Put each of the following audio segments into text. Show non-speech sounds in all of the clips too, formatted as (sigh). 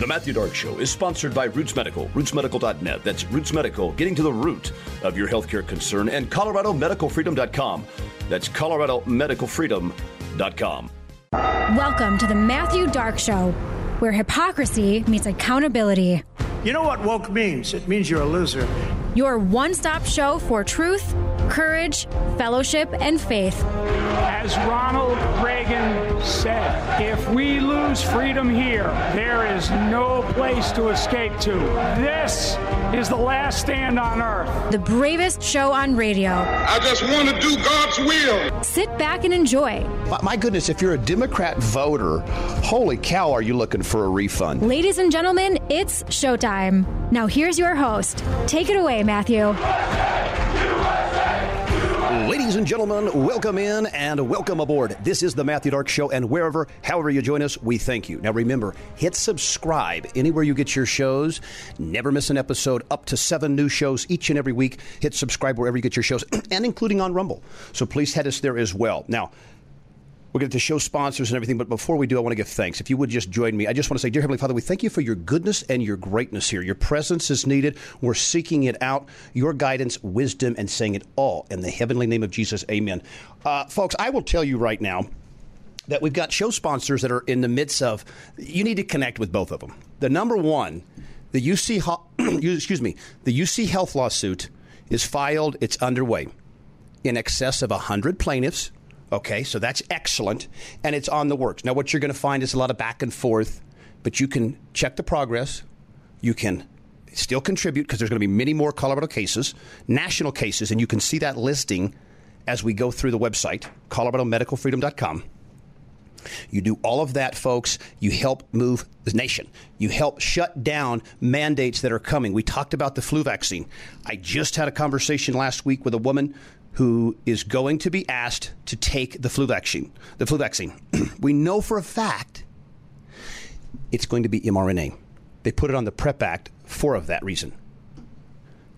The Matthew Dark Show is sponsored by Roots Medical, rootsmedical.net. That's Roots Medical, getting to the root of your healthcare concern, and ColoradoMedicalFreedom.com. That's ColoradoMedicalFreedom.com. Welcome to the Matthew Dark Show, where hypocrisy meets accountability. You know what woke means? It means you're a loser. Your one stop show for truth, courage, fellowship, and faith. As Ronald Reagan said, if we lose freedom here, there is no place to escape to. This is the last stand on earth. The bravest show on radio. I just want to do God's will. Sit back and enjoy. My goodness, if you're a Democrat voter, holy cow, are you looking for a refund? Ladies and gentlemen, it's showtime. Now here's your host. Take it away, Matthew. Ladies and gentlemen, welcome in and welcome aboard. This is the Matthew Dark Show, and wherever, however you join us, we thank you. Now remember, hit subscribe anywhere you get your shows. Never miss an episode, up to seven new shows each and every week. Hit subscribe wherever you get your shows, (clears throat) and including on Rumble. So please head us there as well. Now, we're going to show sponsors and everything, but before we do, I want to give thanks. If you would just join me, I just want to say, Dear Heavenly Father, we thank you for your goodness and your greatness here. Your presence is needed. We're seeking it out, your guidance, wisdom, and saying it all in the heavenly name of Jesus. Amen. Uh, folks, I will tell you right now that we've got show sponsors that are in the midst of, you need to connect with both of them. The number one, the UC, (clears throat) excuse me, the UC Health lawsuit is filed, it's underway. In excess of 100 plaintiffs Okay, so that's excellent, and it's on the works. Now, what you're going to find is a lot of back and forth, but you can check the progress. You can still contribute because there's going to be many more Colorado cases, national cases, and you can see that listing as we go through the website, coloradomedicalfreedom.com. You do all of that, folks. You help move the nation. You help shut down mandates that are coming. We talked about the flu vaccine. I just had a conversation last week with a woman who is going to be asked to take the flu vaccine. The flu vaccine. (clears throat) we know for a fact it's going to be mRNA. They put it on the PREP Act for of that reason.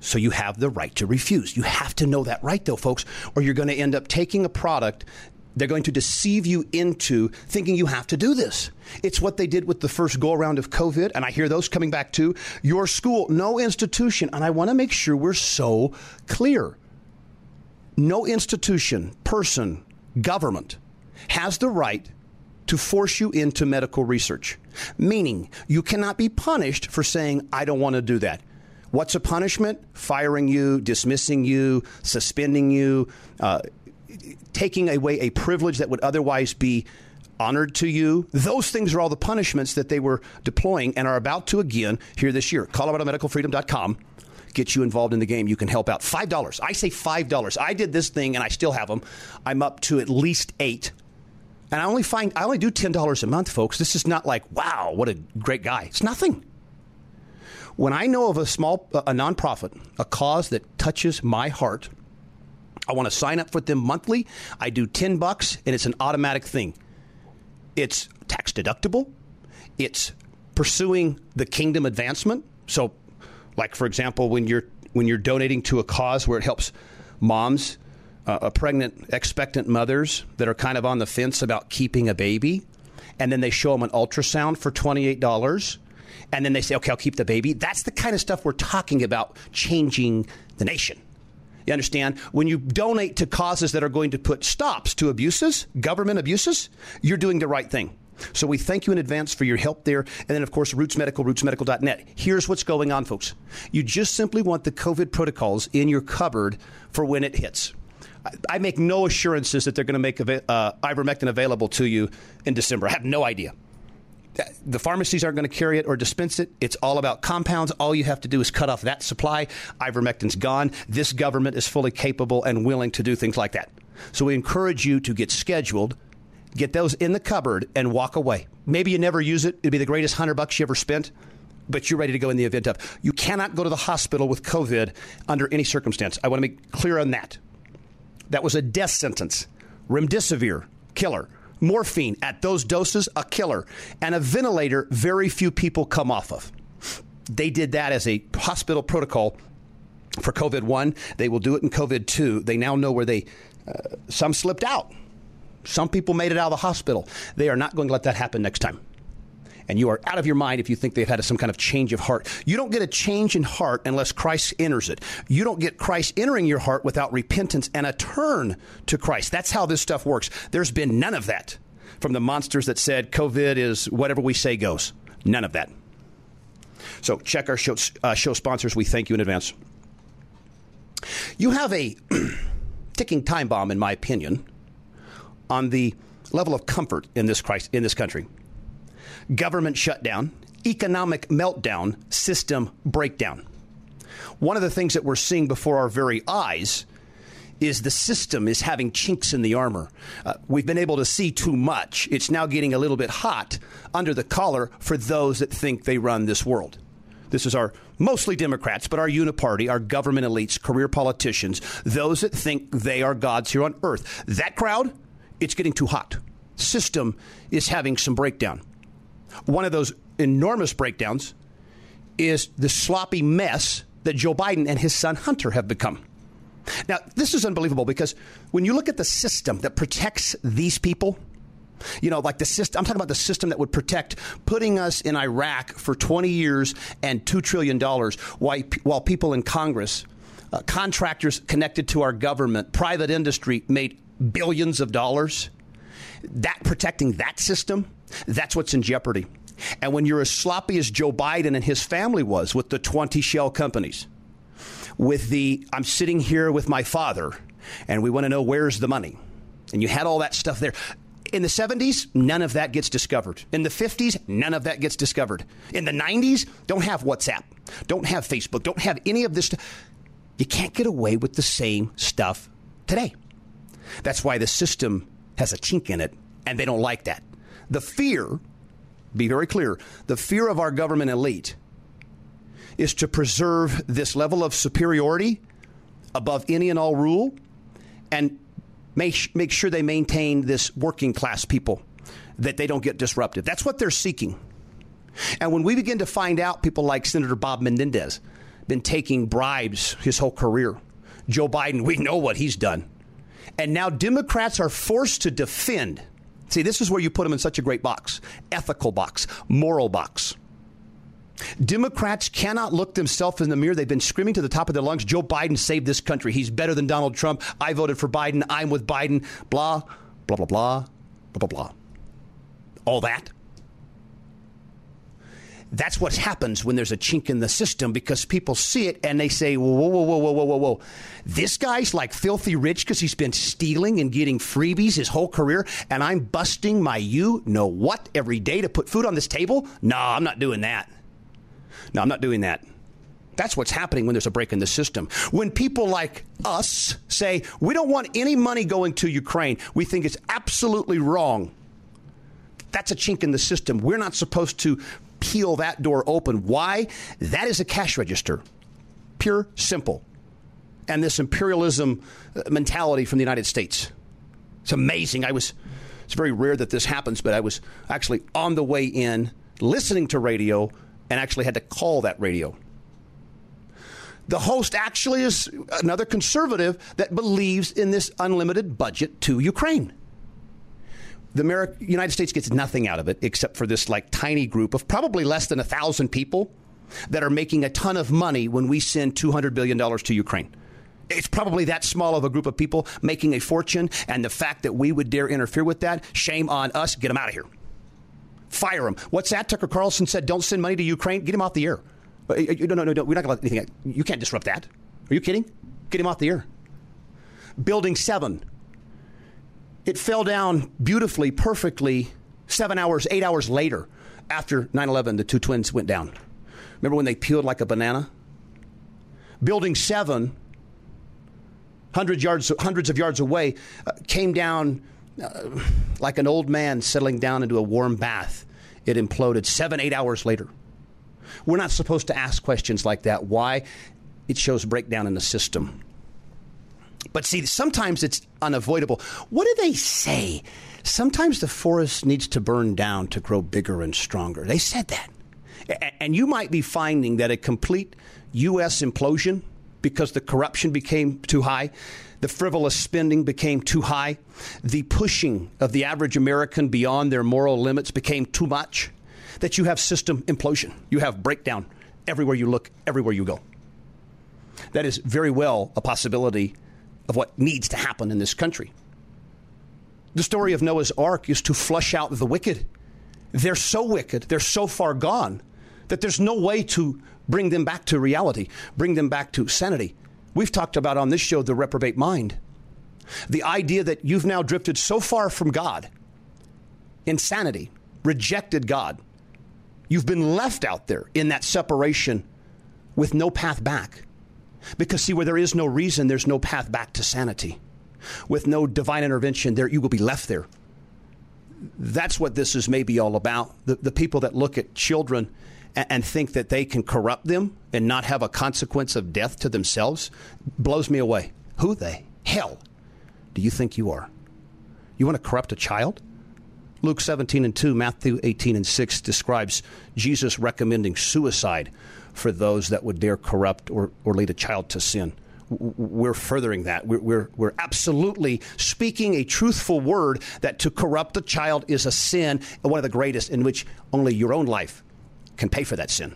So you have the right to refuse. You have to know that right though, folks, or you're going to end up taking a product they're going to deceive you into thinking you have to do this. It's what they did with the first go around of COVID, and I hear those coming back too. Your school, no institution, and I want to make sure we're so clear no institution, person, government has the right to force you into medical research. Meaning, you cannot be punished for saying, I don't want to do that. What's a punishment? Firing you, dismissing you, suspending you, uh, taking away a privilege that would otherwise be honored to you. Those things are all the punishments that they were deploying and are about to again here this year. ColoradoMedicalFreedom.com get you involved in the game. You can help out. $5. I say $5. I did this thing and I still have them. I'm up to at least eight. And I only find I only do $10 a month, folks. This is not like, wow, what a great guy. It's nothing. When I know of a small uh, a nonprofit, a cause that touches my heart, I want to sign up for them monthly. I do 10 bucks and it's an automatic thing. It's tax deductible. It's pursuing the kingdom advancement. So like for example, when you're when you're donating to a cause where it helps moms, uh, pregnant expectant mothers that are kind of on the fence about keeping a baby, and then they show them an ultrasound for twenty eight dollars, and then they say, "Okay, I'll keep the baby." That's the kind of stuff we're talking about changing the nation. You understand? When you donate to causes that are going to put stops to abuses, government abuses, you're doing the right thing. So we thank you in advance for your help there. And then, of course, Roots Medical, rootsmedical.net. Here's what's going on, folks. You just simply want the COVID protocols in your cupboard for when it hits. I make no assurances that they're going to make uh, ivermectin available to you in December. I have no idea. The pharmacies aren't going to carry it or dispense it. It's all about compounds. All you have to do is cut off that supply. Ivermectin's gone. This government is fully capable and willing to do things like that. So we encourage you to get scheduled get those in the cupboard and walk away. Maybe you never use it. It'd be the greatest hundred bucks you ever spent, but you're ready to go in the event of. You cannot go to the hospital with COVID under any circumstance. I want to make clear on that. That was a death sentence. Remdesivir, killer. Morphine at those doses, a killer. And a ventilator, very few people come off of. They did that as a hospital protocol for COVID 1. They will do it in COVID 2. They now know where they, uh, some slipped out some people made it out of the hospital. They are not going to let that happen next time. And you are out of your mind if you think they've had some kind of change of heart. You don't get a change in heart unless Christ enters it. You don't get Christ entering your heart without repentance and a turn to Christ. That's how this stuff works. There's been none of that from the monsters that said COVID is whatever we say goes. None of that. So check our show, uh, show sponsors. We thank you in advance. You have a (clears throat) ticking time bomb, in my opinion, on the level of comfort in this Christ, in this country. Government shutdown, economic meltdown, system breakdown. One of the things that we're seeing before our very eyes is the system is having chinks in the armor. Uh, we've been able to see too much. It's now getting a little bit hot under the collar for those that think they run this world. This is our mostly Democrats, but our uniparty, our government elites, career politicians, those that think they are gods here on earth. That crowd, it's getting too hot. System is having some breakdown. One of those enormous breakdowns is the sloppy mess that Joe Biden and his son Hunter have become. Now, this is unbelievable because when you look at the system that protects these people, you know, like the system, I'm talking about the system that would protect putting us in Iraq for 20 years and $2 trillion while, while people in Congress, uh, contractors connected to our government, private industry made billions of dollars. That protecting that system, that's what's in jeopardy. And when you're as sloppy as Joe Biden and his family was with the 20 shell companies, with the I'm sitting here with my father and we want to know where's the money. And you had all that stuff there. In the 70s, none of that gets discovered. In the 50s, none of that gets discovered. In the 90s, don't have WhatsApp, don't have Facebook, don't have any of this. You can't get away with the same stuff today. That's why the system has a chink in it, and they don't like that. The fear, be very clear, the fear of our government elite is to preserve this level of superiority above any and all rule and make, make sure they maintain this working class people, that they don't get disrupted. That's what they're seeking. And when we begin to find out people like Senator Bob Menendez been taking bribes his whole career, Joe Biden, we know what he's done. And now Democrats are forced to defend. See, this is where you put them in such a great box ethical box, moral box. Democrats cannot look themselves in the mirror. They've been screaming to the top of their lungs Joe Biden saved this country. He's better than Donald Trump. I voted for Biden. I'm with Biden. Blah, blah, blah, blah, blah, blah, blah. All that. That's what happens when there's a chink in the system because people see it and they say, whoa, whoa, whoa, whoa, whoa, whoa, whoa. This guy's like filthy rich because he's been stealing and getting freebies his whole career, and I'm busting my you know what every day to put food on this table? No, I'm not doing that. No, I'm not doing that. That's what's happening when there's a break in the system. When people like us say, we don't want any money going to Ukraine, we think it's absolutely wrong. That's a chink in the system. We're not supposed to peel that door open. Why? That is a cash register. Pure, simple. And this imperialism uh, mentality from the United States. It's amazing. I was, it's very rare that this happens, but I was actually on the way in listening to radio and actually had to call that radio. The host actually is another conservative that believes in this unlimited budget to Ukraine. The America, United States gets nothing out of it except for this like tiny group of probably less than a thousand people that are making a ton of money when we send $200 billion to Ukraine. It's probably that small of a group of people making a fortune, and the fact that we would dare interfere with that, shame on us, get them out of here. Fire them. What's that? Tucker Carlson said, don't send money to Ukraine. Get him off the air. Uh, no, no, no, no. We're not going to let anything. You can't disrupt that. Are you kidding? Get him off the air. Building 7. It fell down beautifully, perfectly, seven hours, eight hours later after 9 11, the two twins went down. Remember when they peeled like a banana? Building 7, hundreds, yards, hundreds of yards away, uh, came down uh, like an old man settling down into a warm bath. It imploded seven, eight hours later. We're not supposed to ask questions like that. Why? It shows breakdown in the system. But see, sometimes it's unavoidable. What do they say? Sometimes the forest needs to burn down to grow bigger and stronger. They said that. And you might be finding that a complete U.S. implosion because the corruption became too high the frivolous spending became too high. The pushing of the average American beyond their moral limits became too much. that you have system implosion. You have breakdown everywhere you look, everywhere you go. That is very well a possibility of what needs to happen in this country. The story of Noah's ark is to flush out the wicked. They're so wicked, they're so far gone that there's no way to bring them back to reality, bring them back to sanity. We've talked about on this show the reprobate mind. The idea that you've now drifted so far from God, insanity, rejected God. You've been left out there in that separation with no path back. Because, see, where there is no reason, there's no path back to sanity. With no divine intervention, there you will be left there. That's what this is maybe all about. The, the people that look at children and, and think that they can corrupt them and not have a consequence of death to themselves blows me away. Who they? Hell do you think you are? You want to corrupt a child? Luke 17 and 2, Matthew 18 and 6 describes Jesus recommending suicide for those that would dare corrupt or, or lead a child to sin. We're furthering that. We're, we're, we're absolutely speaking a truthful word that to corrupt a child is a sin, one of the greatest, in which only your own life can pay for that sin.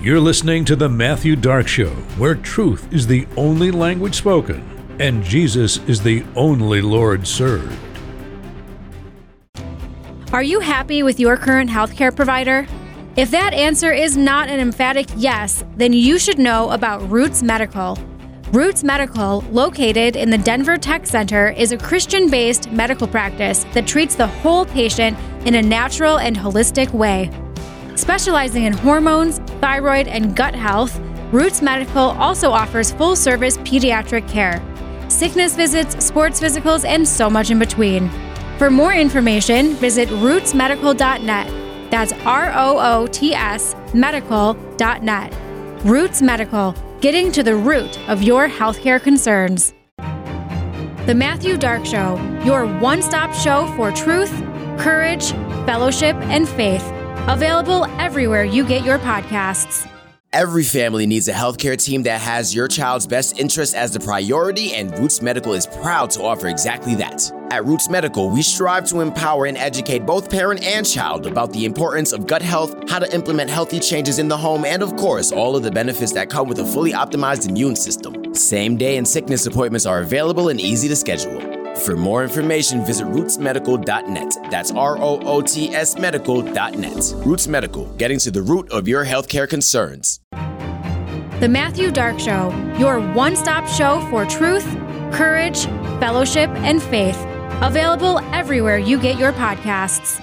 You're listening to The Matthew Dark Show, where truth is the only language spoken and Jesus is the only Lord served. Are you happy with your current healthcare provider? If that answer is not an emphatic yes, then you should know about Roots Medical. Roots Medical, located in the Denver Tech Center, is a Christian based medical practice that treats the whole patient in a natural and holistic way. Specializing in hormones, thyroid, and gut health, Roots Medical also offers full service pediatric care, sickness visits, sports physicals, and so much in between. For more information, visit rootsmedical.net. That's R O O T S medical.net. Roots Medical, getting to the root of your healthcare concerns. The Matthew Dark Show, your one stop show for truth, courage, fellowship, and faith. Available everywhere you get your podcasts. Every family needs a healthcare team that has your child's best interest as the priority, and Roots Medical is proud to offer exactly that. At Roots Medical, we strive to empower and educate both parent and child about the importance of gut health, how to implement healthy changes in the home, and of course, all of the benefits that come with a fully optimized immune system. Same day and sickness appointments are available and easy to schedule. For more information, visit rootsmedical.net. That's R O O T S medical.net. Roots Medical, getting to the root of your healthcare concerns. The Matthew Dark Show, your one stop show for truth, courage, fellowship, and faith. Available everywhere you get your podcasts.